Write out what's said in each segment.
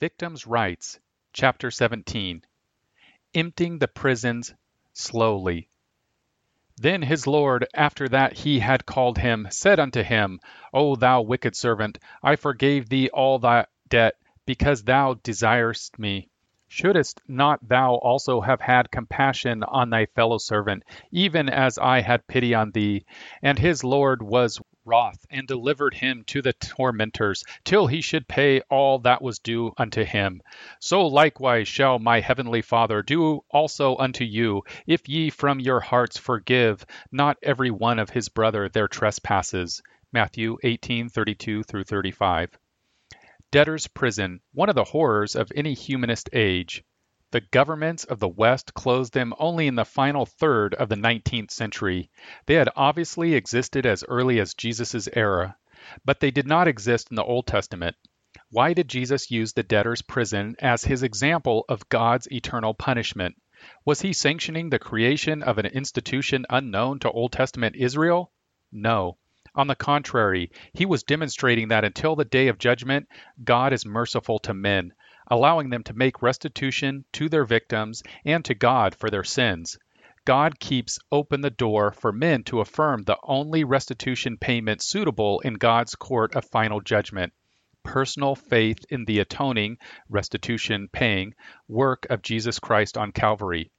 Victims' Rights, Chapter 17 Emptying the Prisons Slowly. Then his lord, after that he had called him, said unto him, O thou wicked servant, I forgave thee all thy debt, because thou desiredst me. Shouldest not thou also have had compassion on thy fellow servant, even as I had pity on thee? And his lord was wroth, and delivered him to the tormentors, till he should pay all that was due unto him. So likewise shall my heavenly Father do also unto you, if ye from your hearts forgive not every one of his brother their trespasses. Matthew 18:32 through 35. Debtor's prison, one of the horrors of any humanist age. The governments of the West closed them only in the final third of the 19th century. They had obviously existed as early as Jesus' era, but they did not exist in the Old Testament. Why did Jesus use the debtor's prison as his example of God's eternal punishment? Was he sanctioning the creation of an institution unknown to Old Testament Israel? No. On the contrary, he was demonstrating that until the day of judgment, God is merciful to men, allowing them to make restitution to their victims and to God for their sins. God keeps open the door for men to affirm the only restitution payment suitable in God's court of final judgment personal faith in the atoning, restitution paying, work of Jesus Christ on Calvary.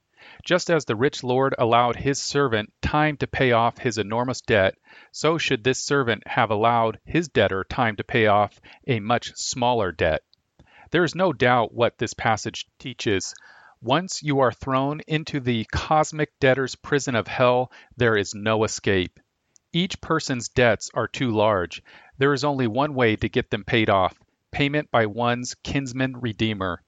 Just as the rich Lord allowed his servant time to pay off his enormous debt, so should this servant have allowed his debtor time to pay off a much smaller debt. There is no doubt what this passage teaches. Once you are thrown into the cosmic debtor's prison of hell, there is no escape. Each person's debts are too large. There is only one way to get them paid off payment by one's kinsman redeemer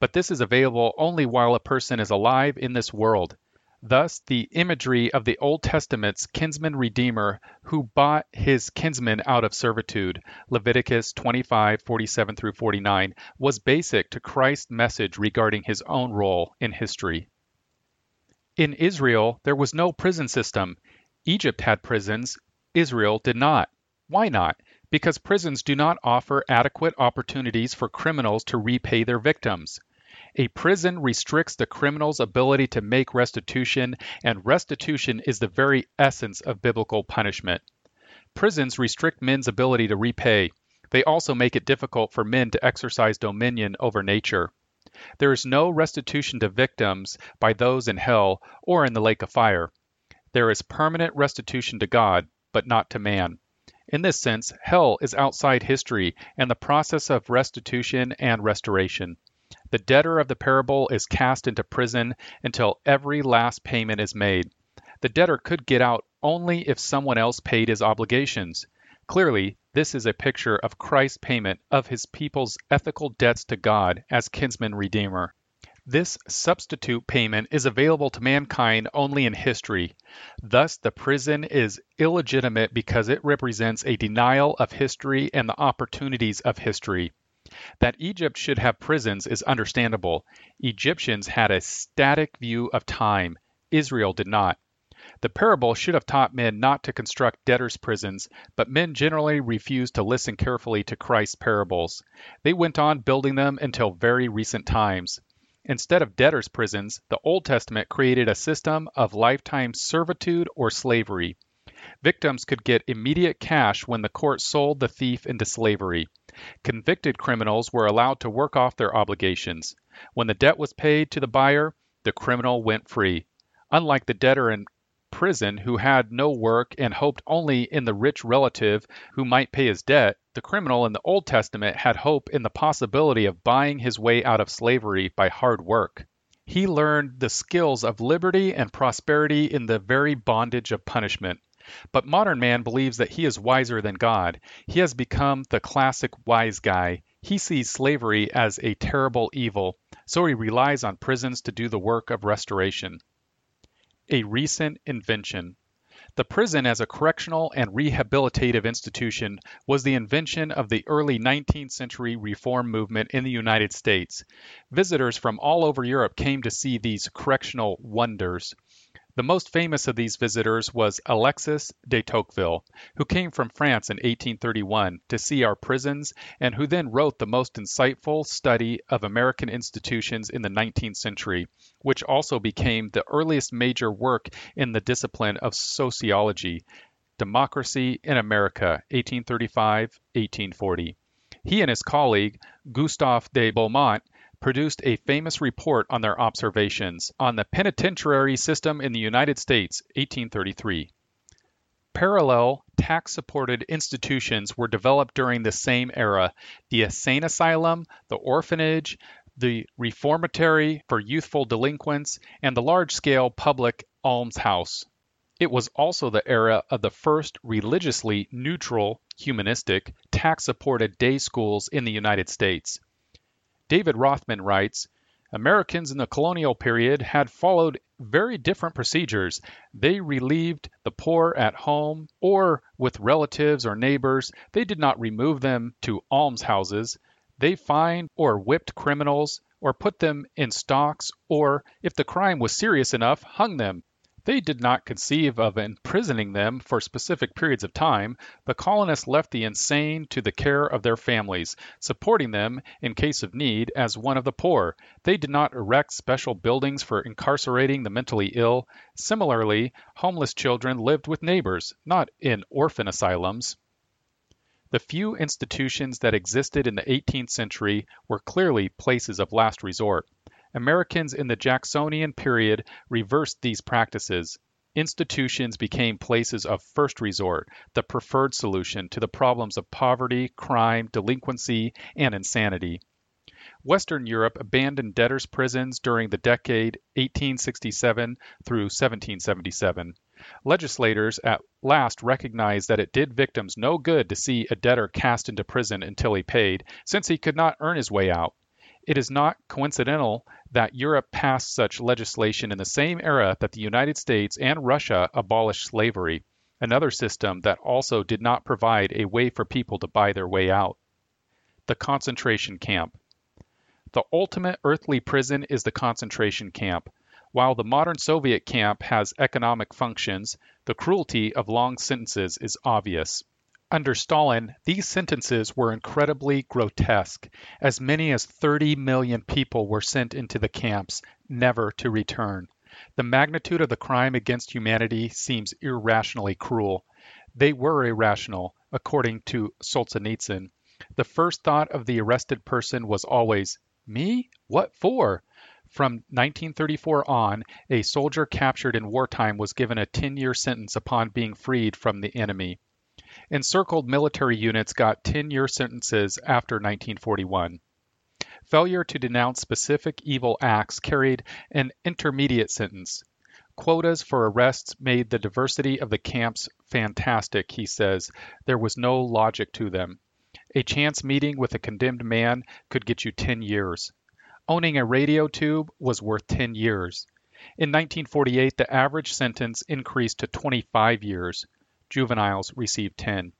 but this is available only while a person is alive in this world. Thus, the imagery of the Old Testament's kinsman redeemer who bought his kinsman out of servitude, Leviticus 25, 47 through 49, was basic to Christ's message regarding his own role in history. In Israel, there was no prison system. Egypt had prisons, Israel did not. Why not? Because prisons do not offer adequate opportunities for criminals to repay their victims. A prison restricts the criminal's ability to make restitution, and restitution is the very essence of biblical punishment. Prisons restrict men's ability to repay. They also make it difficult for men to exercise dominion over nature. There is no restitution to victims by those in hell or in the lake of fire. There is permanent restitution to God, but not to man. In this sense, hell is outside history and the process of restitution and restoration. The debtor of the parable is cast into prison until every last payment is made. The debtor could get out only if someone else paid his obligations. Clearly, this is a picture of Christ's payment of his people's ethical debts to God as kinsman redeemer. This substitute payment is available to mankind only in history. Thus, the prison is illegitimate because it represents a denial of history and the opportunities of history. That Egypt should have prisons is understandable. Egyptians had a static view of time, Israel did not. The parable should have taught men not to construct debtors' prisons, but men generally refused to listen carefully to Christ's parables. They went on building them until very recent times. Instead of debtors' prisons, the Old Testament created a system of lifetime servitude or slavery. Victims could get immediate cash when the court sold the thief into slavery. Convicted criminals were allowed to work off their obligations. When the debt was paid to the buyer, the criminal went free. Unlike the debtor in prison who had no work and hoped only in the rich relative who might pay his debt, the criminal in the Old Testament had hope in the possibility of buying his way out of slavery by hard work. He learned the skills of liberty and prosperity in the very bondage of punishment. But modern man believes that he is wiser than God. He has become the classic wise guy. He sees slavery as a terrible evil, so he relies on prisons to do the work of restoration. A recent invention. The prison as a correctional and rehabilitative institution was the invention of the early 19th century reform movement in the United States. Visitors from all over Europe came to see these correctional wonders. The most famous of these visitors was Alexis de Tocqueville, who came from France in 1831 to see our prisons and who then wrote the most insightful study of American institutions in the 19th century, which also became the earliest major work in the discipline of sociology, Democracy in America, 1835-1840. He and his colleague, Gustave de Beaumont, produced a famous report on their observations on the penitentiary system in the United States, 1833. Parallel tax supported institutions were developed during the same era the insane asylum, the orphanage, the reformatory for youthful delinquents, and the large scale public almshouse. It was also the era of the first religiously neutral, humanistic, tax supported day schools in the United States. David Rothman writes Americans in the colonial period had followed very different procedures. They relieved the poor at home or with relatives or neighbors. They did not remove them to almshouses. They fined or whipped criminals or put them in stocks or, if the crime was serious enough, hung them. They did not conceive of imprisoning them for specific periods of time. The colonists left the insane to the care of their families, supporting them, in case of need, as one of the poor. They did not erect special buildings for incarcerating the mentally ill. Similarly, homeless children lived with neighbors, not in orphan asylums. The few institutions that existed in the 18th century were clearly places of last resort. Americans in the Jacksonian period reversed these practices. Institutions became places of first resort, the preferred solution to the problems of poverty, crime, delinquency, and insanity. Western Europe abandoned debtors' prisons during the decade 1867 through 1777. Legislators at last recognized that it did victims no good to see a debtor cast into prison until he paid, since he could not earn his way out. It is not coincidental that Europe passed such legislation in the same era that the United States and Russia abolished slavery, another system that also did not provide a way for people to buy their way out. The concentration camp. The ultimate earthly prison is the concentration camp. While the modern Soviet camp has economic functions, the cruelty of long sentences is obvious. Under Stalin, these sentences were incredibly grotesque. As many as 30 million people were sent into the camps, never to return. The magnitude of the crime against humanity seems irrationally cruel. They were irrational, according to Solzhenitsyn. The first thought of the arrested person was always, Me? What for? From 1934 on, a soldier captured in wartime was given a 10 year sentence upon being freed from the enemy. Encircled military units got 10 year sentences after 1941. Failure to denounce specific evil acts carried an intermediate sentence. Quotas for arrests made the diversity of the camps fantastic, he says. There was no logic to them. A chance meeting with a condemned man could get you 10 years. Owning a radio tube was worth 10 years. In 1948, the average sentence increased to 25 years juveniles received 10.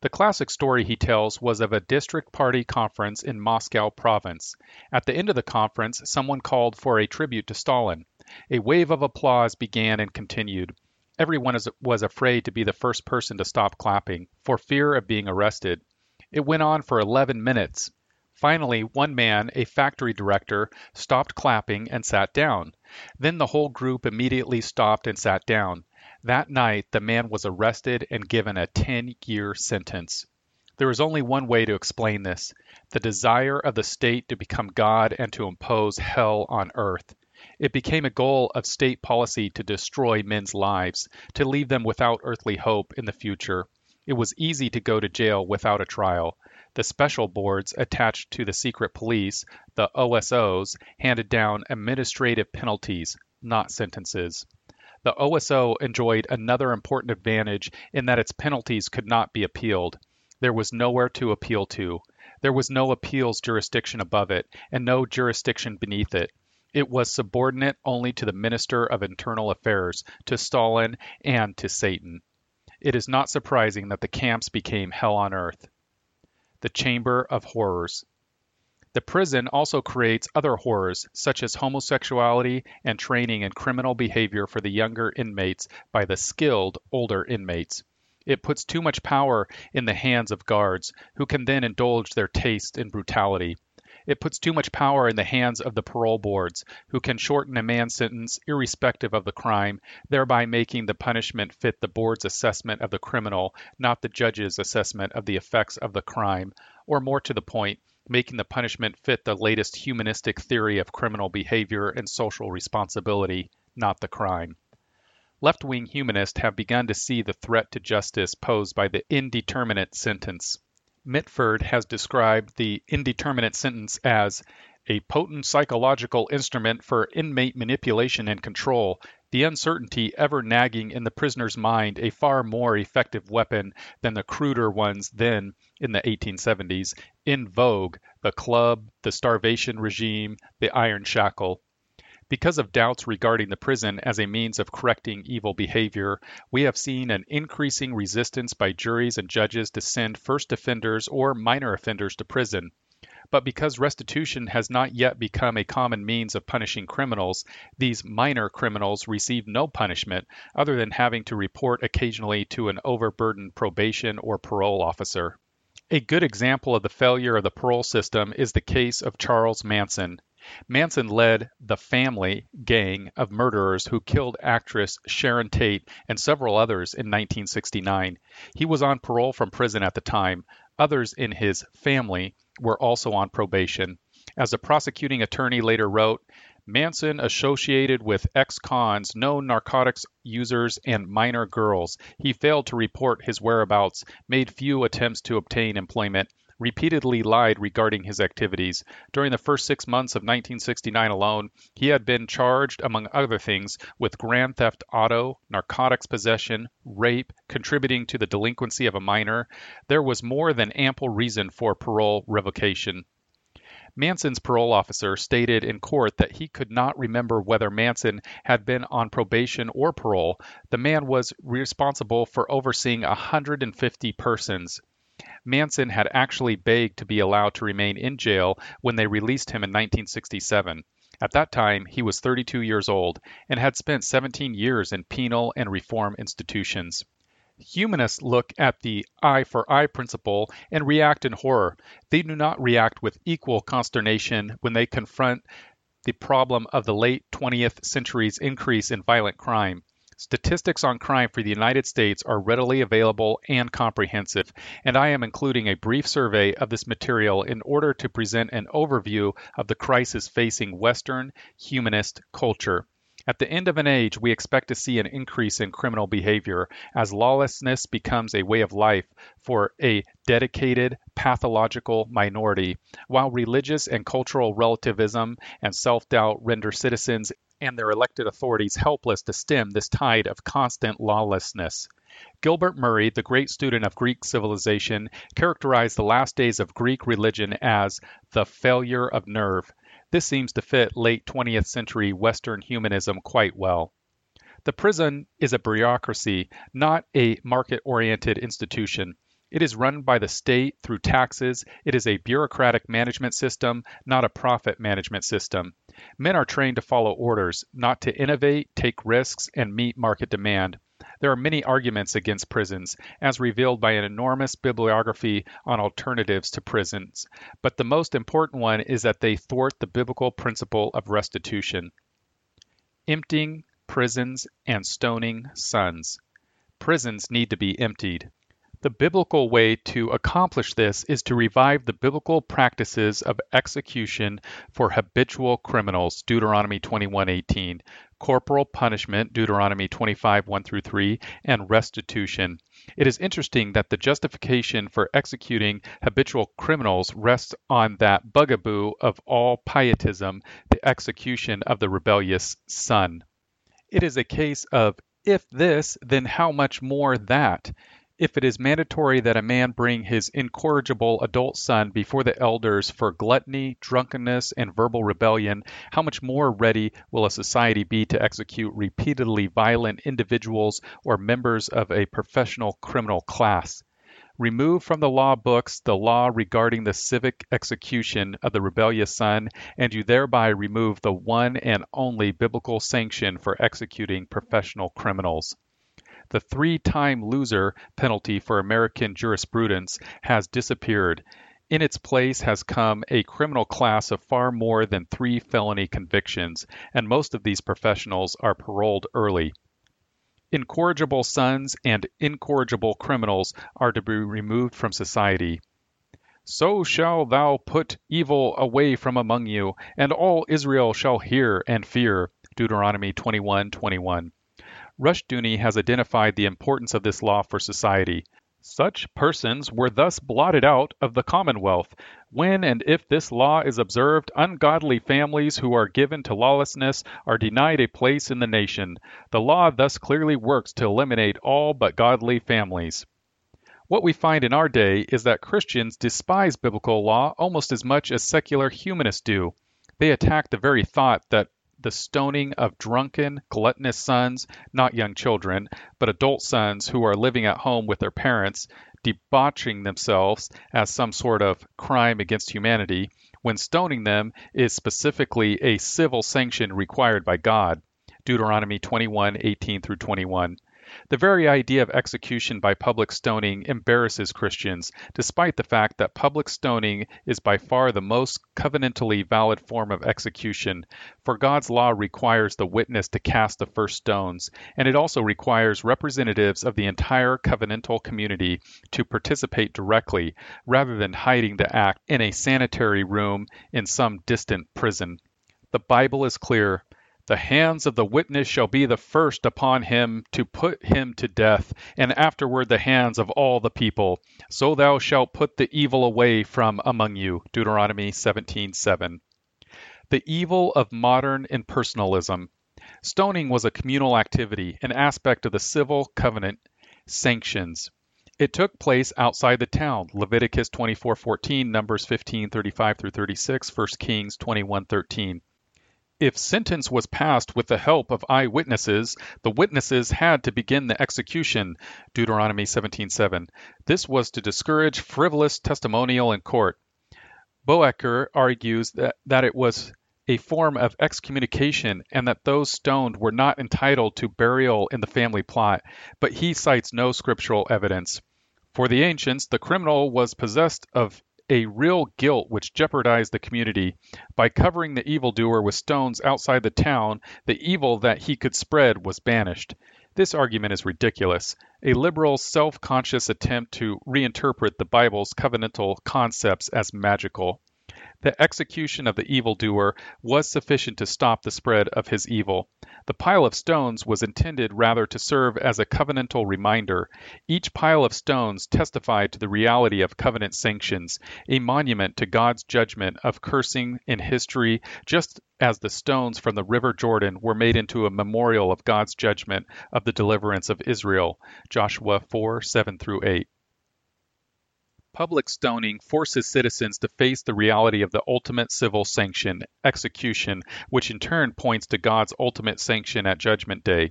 The classic story he tells was of a district party conference in Moscow province. At the end of the conference, someone called for a tribute to Stalin. A wave of applause began and continued. Everyone was afraid to be the first person to stop clapping, for fear of being arrested. It went on for 11 minutes. Finally, one man, a factory director, stopped clapping and sat down. Then the whole group immediately stopped and sat down. That night, the man was arrested and given a 10 year sentence. There is only one way to explain this the desire of the state to become God and to impose hell on earth. It became a goal of state policy to destroy men's lives, to leave them without earthly hope in the future. It was easy to go to jail without a trial. The special boards attached to the secret police, the OSOs, handed down administrative penalties, not sentences. The OSO enjoyed another important advantage in that its penalties could not be appealed. There was nowhere to appeal to. There was no appeals jurisdiction above it, and no jurisdiction beneath it. It was subordinate only to the Minister of Internal Affairs, to Stalin, and to Satan. It is not surprising that the camps became hell on earth. The Chamber of Horrors. The prison also creates other horrors, such as homosexuality and training in criminal behavior for the younger inmates by the skilled older inmates. It puts too much power in the hands of guards, who can then indulge their taste in brutality. It puts too much power in the hands of the parole boards, who can shorten a man's sentence irrespective of the crime, thereby making the punishment fit the board's assessment of the criminal, not the judge's assessment of the effects of the crime, or more to the point, making the punishment fit the latest humanistic theory of criminal behavior and social responsibility, not the crime. Left wing humanists have begun to see the threat to justice posed by the indeterminate sentence. Mitford has described the indeterminate sentence as a potent psychological instrument for inmate manipulation and control, the uncertainty ever nagging in the prisoner's mind a far more effective weapon than the cruder ones then, in the 1870s, in vogue the club, the starvation regime, the iron shackle. Because of doubts regarding the prison as a means of correcting evil behavior, we have seen an increasing resistance by juries and judges to send first offenders or minor offenders to prison. But because restitution has not yet become a common means of punishing criminals, these minor criminals receive no punishment other than having to report occasionally to an overburdened probation or parole officer. A good example of the failure of the parole system is the case of Charles Manson. Manson led the family gang of murderers who killed actress Sharon Tate and several others in 1969. He was on parole from prison at the time. Others in his family were also on probation. As a prosecuting attorney later wrote, Manson associated with ex cons, known narcotics users, and minor girls. He failed to report his whereabouts, made few attempts to obtain employment, repeatedly lied regarding his activities. During the first six months of 1969 alone, he had been charged, among other things, with grand theft auto, narcotics possession, rape, contributing to the delinquency of a minor. There was more than ample reason for parole revocation. Manson's parole officer stated in court that he could not remember whether Manson had been on probation or parole. The man was responsible for overseeing 150 persons. Manson had actually begged to be allowed to remain in jail when they released him in 1967. At that time, he was 32 years old and had spent 17 years in penal and reform institutions. Humanists look at the eye for eye principle and react in horror. They do not react with equal consternation when they confront the problem of the late 20th century's increase in violent crime. Statistics on crime for the United States are readily available and comprehensive, and I am including a brief survey of this material in order to present an overview of the crisis facing Western humanist culture. At the end of an age, we expect to see an increase in criminal behavior as lawlessness becomes a way of life for a dedicated, pathological minority, while religious and cultural relativism and self doubt render citizens and their elected authorities helpless to stem this tide of constant lawlessness. Gilbert Murray, the great student of Greek civilization, characterized the last days of Greek religion as the failure of nerve. This seems to fit late 20th century Western humanism quite well. The prison is a bureaucracy, not a market oriented institution. It is run by the state through taxes. It is a bureaucratic management system, not a profit management system. Men are trained to follow orders, not to innovate, take risks, and meet market demand. There are many arguments against prisons, as revealed by an enormous bibliography on alternatives to prisons, but the most important one is that they thwart the biblical principle of restitution. Emptying prisons and stoning sons. Prisons need to be emptied. The biblical way to accomplish this is to revive the biblical practices of execution for habitual criminals, Deuteronomy 21:18, corporal punishment, Deuteronomy 25:1 through 3, and restitution. It is interesting that the justification for executing habitual criminals rests on that bugaboo of all pietism, the execution of the rebellious son. It is a case of if this, then how much more that? If it is mandatory that a man bring his incorrigible adult son before the elders for gluttony, drunkenness, and verbal rebellion, how much more ready will a society be to execute repeatedly violent individuals or members of a professional criminal class? Remove from the law books the law regarding the civic execution of the rebellious son, and you thereby remove the one and only biblical sanction for executing professional criminals. The three time loser penalty for American jurisprudence has disappeared. In its place has come a criminal class of far more than three felony convictions, and most of these professionals are paroled early. Incorrigible sons and incorrigible criminals are to be removed from society. So shall thou put evil away from among you, and all Israel shall hear and fear. Deuteronomy 21:21. Rushdoony has identified the importance of this law for society. Such persons were thus blotted out of the commonwealth. When and if this law is observed, ungodly families who are given to lawlessness are denied a place in the nation. The law thus clearly works to eliminate all but godly families. What we find in our day is that Christians despise biblical law almost as much as secular humanists do. They attack the very thought that the stoning of drunken, gluttonous sons, not young children, but adult sons who are living at home with their parents, debauching themselves as some sort of crime against humanity, when stoning them is specifically a civil sanction required by God. Deuteronomy 21:18 through 21. The very idea of execution by public stoning embarrasses Christians, despite the fact that public stoning is by far the most covenantally valid form of execution, for God's law requires the witness to cast the first stones, and it also requires representatives of the entire covenantal community to participate directly, rather than hiding the act in a sanitary room in some distant prison. The Bible is clear. The hands of the witness shall be the first upon him to put him to death, and afterward the hands of all the people. So thou shalt put the evil away from among you. Deuteronomy 17:7. The evil of modern impersonalism. Stoning was a communal activity, an aspect of the civil covenant sanctions. It took place outside the town. Leviticus 24:14, Numbers 15:35 through 36, 1 Kings 21:13. If sentence was passed with the help of eyewitnesses, the witnesses had to begin the execution. Deuteronomy 17:7. This was to discourage frivolous testimonial in court. Boecker argues that, that it was a form of excommunication and that those stoned were not entitled to burial in the family plot, but he cites no scriptural evidence. For the ancients, the criminal was possessed of a real guilt which jeopardized the community. By covering the evildoer with stones outside the town, the evil that he could spread was banished. This argument is ridiculous, a liberal, self conscious attempt to reinterpret the Bible's covenantal concepts as magical. The execution of the evildoer was sufficient to stop the spread of his evil. The pile of stones was intended rather to serve as a covenantal reminder. Each pile of stones testified to the reality of covenant sanctions, a monument to God's judgment of cursing in history, just as the stones from the river Jordan were made into a memorial of God's judgment of the deliverance of Israel. Joshua 4 7 through 8. Public stoning forces citizens to face the reality of the ultimate civil sanction, execution, which in turn points to God's ultimate sanction at Judgment Day.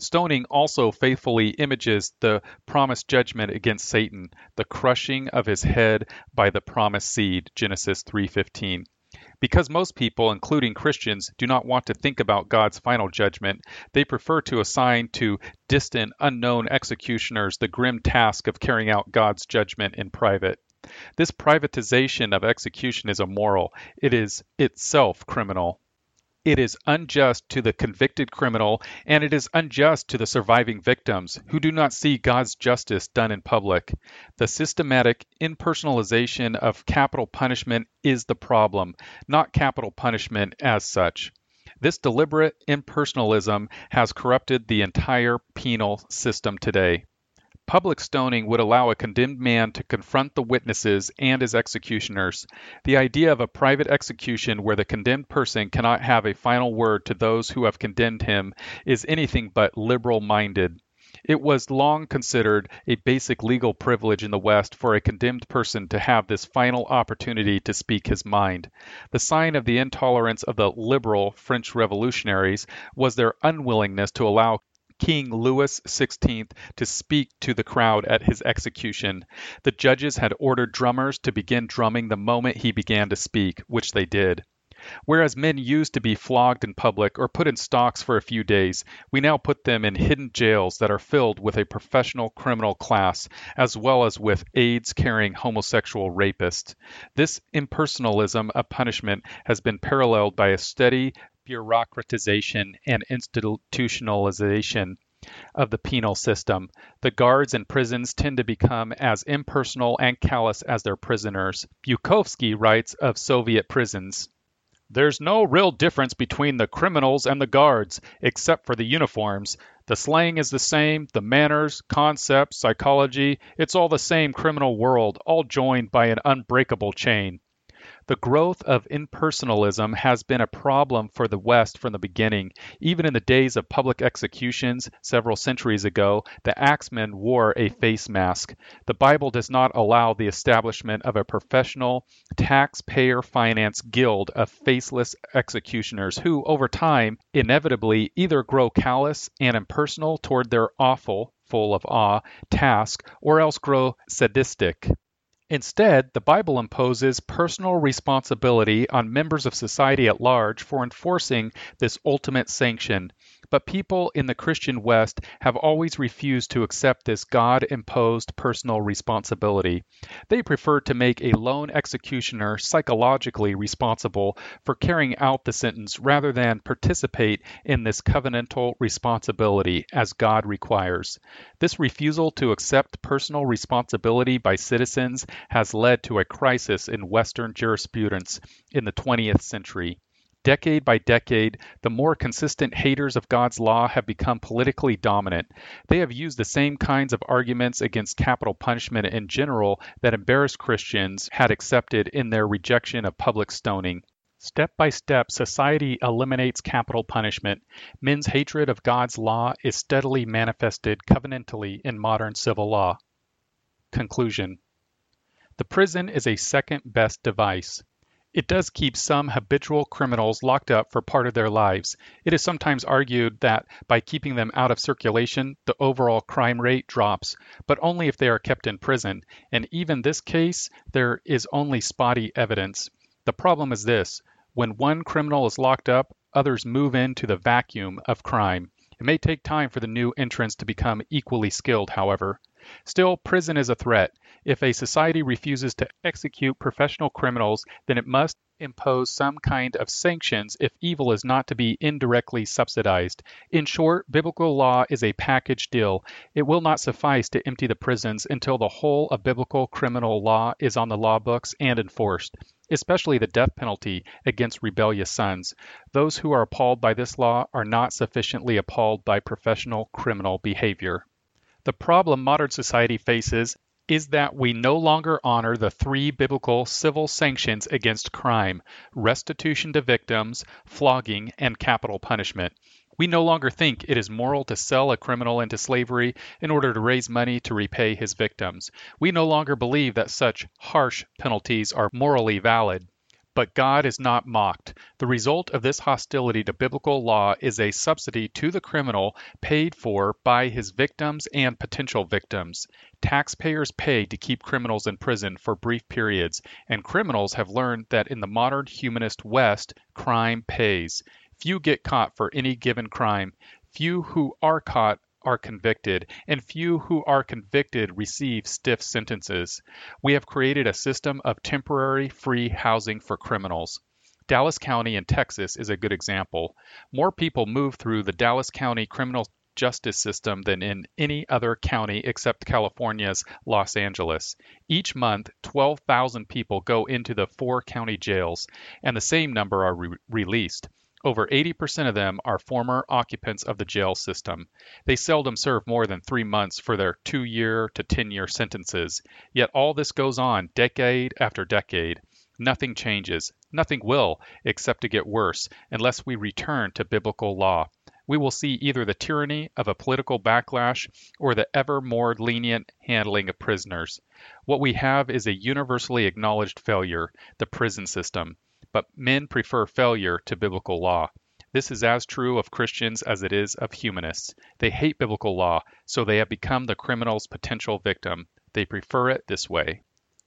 Stoning also faithfully images the promised judgment against Satan, the crushing of his head by the promised seed, Genesis 3:15. Because most people, including Christians, do not want to think about God's final judgment, they prefer to assign to distant, unknown executioners the grim task of carrying out God's judgment in private. This privatization of execution is immoral. It is itself criminal. It is unjust to the convicted criminal, and it is unjust to the surviving victims who do not see God's justice done in public. The systematic impersonalization of capital punishment is the problem, not capital punishment as such. This deliberate impersonalism has corrupted the entire penal system today. Public stoning would allow a condemned man to confront the witnesses and his executioners. The idea of a private execution where the condemned person cannot have a final word to those who have condemned him is anything but liberal minded. It was long considered a basic legal privilege in the West for a condemned person to have this final opportunity to speak his mind. The sign of the intolerance of the liberal French revolutionaries was their unwillingness to allow King Louis XVI to speak to the crowd at his execution. The judges had ordered drummers to begin drumming the moment he began to speak, which they did. Whereas men used to be flogged in public or put in stocks for a few days, we now put them in hidden jails that are filled with a professional criminal class, as well as with AIDS carrying homosexual rapists. This impersonalism of punishment has been paralleled by a steady bureaucratization and institutionalization of the penal system. The guards in prisons tend to become as impersonal and callous as their prisoners. Bukovsky writes of Soviet prisons. There's no real difference between the criminals and the guards, except for the uniforms. The slang is the same, the manners, concepts, psychology, it's all the same criminal world, all joined by an unbreakable chain. The growth of impersonalism has been a problem for the West from the beginning. Even in the days of public executions several centuries ago, the axeman wore a face mask. The Bible does not allow the establishment of a professional, taxpayer financed guild of faceless executioners who, over time, inevitably either grow callous and impersonal toward their awful, full of awe, task, or else grow sadistic. Instead, the Bible imposes personal responsibility on members of society at large for enforcing this ultimate sanction. But people in the Christian West have always refused to accept this God imposed personal responsibility. They prefer to make a lone executioner psychologically responsible for carrying out the sentence rather than participate in this covenantal responsibility as God requires. This refusal to accept personal responsibility by citizens has led to a crisis in Western jurisprudence in the 20th century. Decade by decade, the more consistent haters of God's law have become politically dominant. They have used the same kinds of arguments against capital punishment in general that embarrassed Christians had accepted in their rejection of public stoning. Step by step, society eliminates capital punishment. Men's hatred of God's law is steadily manifested covenantally in modern civil law. Conclusion The prison is a second best device. It does keep some habitual criminals locked up for part of their lives. It is sometimes argued that by keeping them out of circulation, the overall crime rate drops, but only if they are kept in prison. And even this case, there is only spotty evidence. The problem is this when one criminal is locked up, others move into the vacuum of crime. It may take time for the new entrants to become equally skilled, however. Still, prison is a threat. If a society refuses to execute professional criminals, then it must impose some kind of sanctions if evil is not to be indirectly subsidized. In short, biblical law is a package deal. It will not suffice to empty the prisons until the whole of biblical criminal law is on the law books and enforced, especially the death penalty against rebellious sons. Those who are appalled by this law are not sufficiently appalled by professional criminal behavior. The problem modern society faces is that we no longer honor the three biblical civil sanctions against crime restitution to victims, flogging, and capital punishment. We no longer think it is moral to sell a criminal into slavery in order to raise money to repay his victims. We no longer believe that such harsh penalties are morally valid. But God is not mocked. The result of this hostility to biblical law is a subsidy to the criminal paid for by his victims and potential victims. Taxpayers pay to keep criminals in prison for brief periods, and criminals have learned that in the modern humanist West, crime pays. Few get caught for any given crime. Few who are caught are convicted, and few who are convicted receive stiff sentences. We have created a system of temporary free housing for criminals. Dallas County in Texas is a good example. More people move through the Dallas County criminal justice system than in any other county except California's Los Angeles. Each month, 12,000 people go into the four county jails, and the same number are re- released. Over 80% of them are former occupants of the jail system. They seldom serve more than three months for their two year to 10 year sentences. Yet all this goes on decade after decade. Nothing changes. Nothing will, except to get worse, unless we return to biblical law. We will see either the tyranny of a political backlash or the ever more lenient handling of prisoners. What we have is a universally acknowledged failure the prison system but men prefer failure to biblical law. This is as true of Christians as it is of humanists. They hate biblical law, so they have become the criminal's potential victim. They prefer it this way.